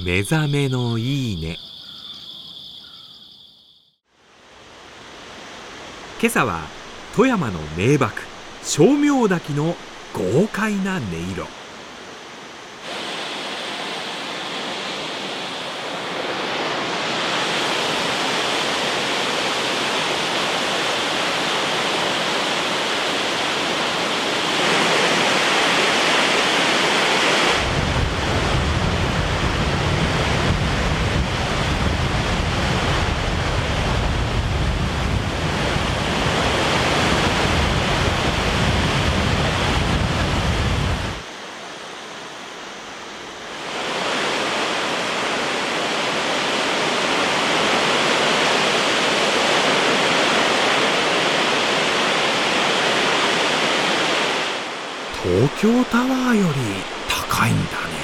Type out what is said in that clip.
目覚めのいいね。今朝は富山の名瀑称明滝の豪快な音色。東京タワーより高いんだね。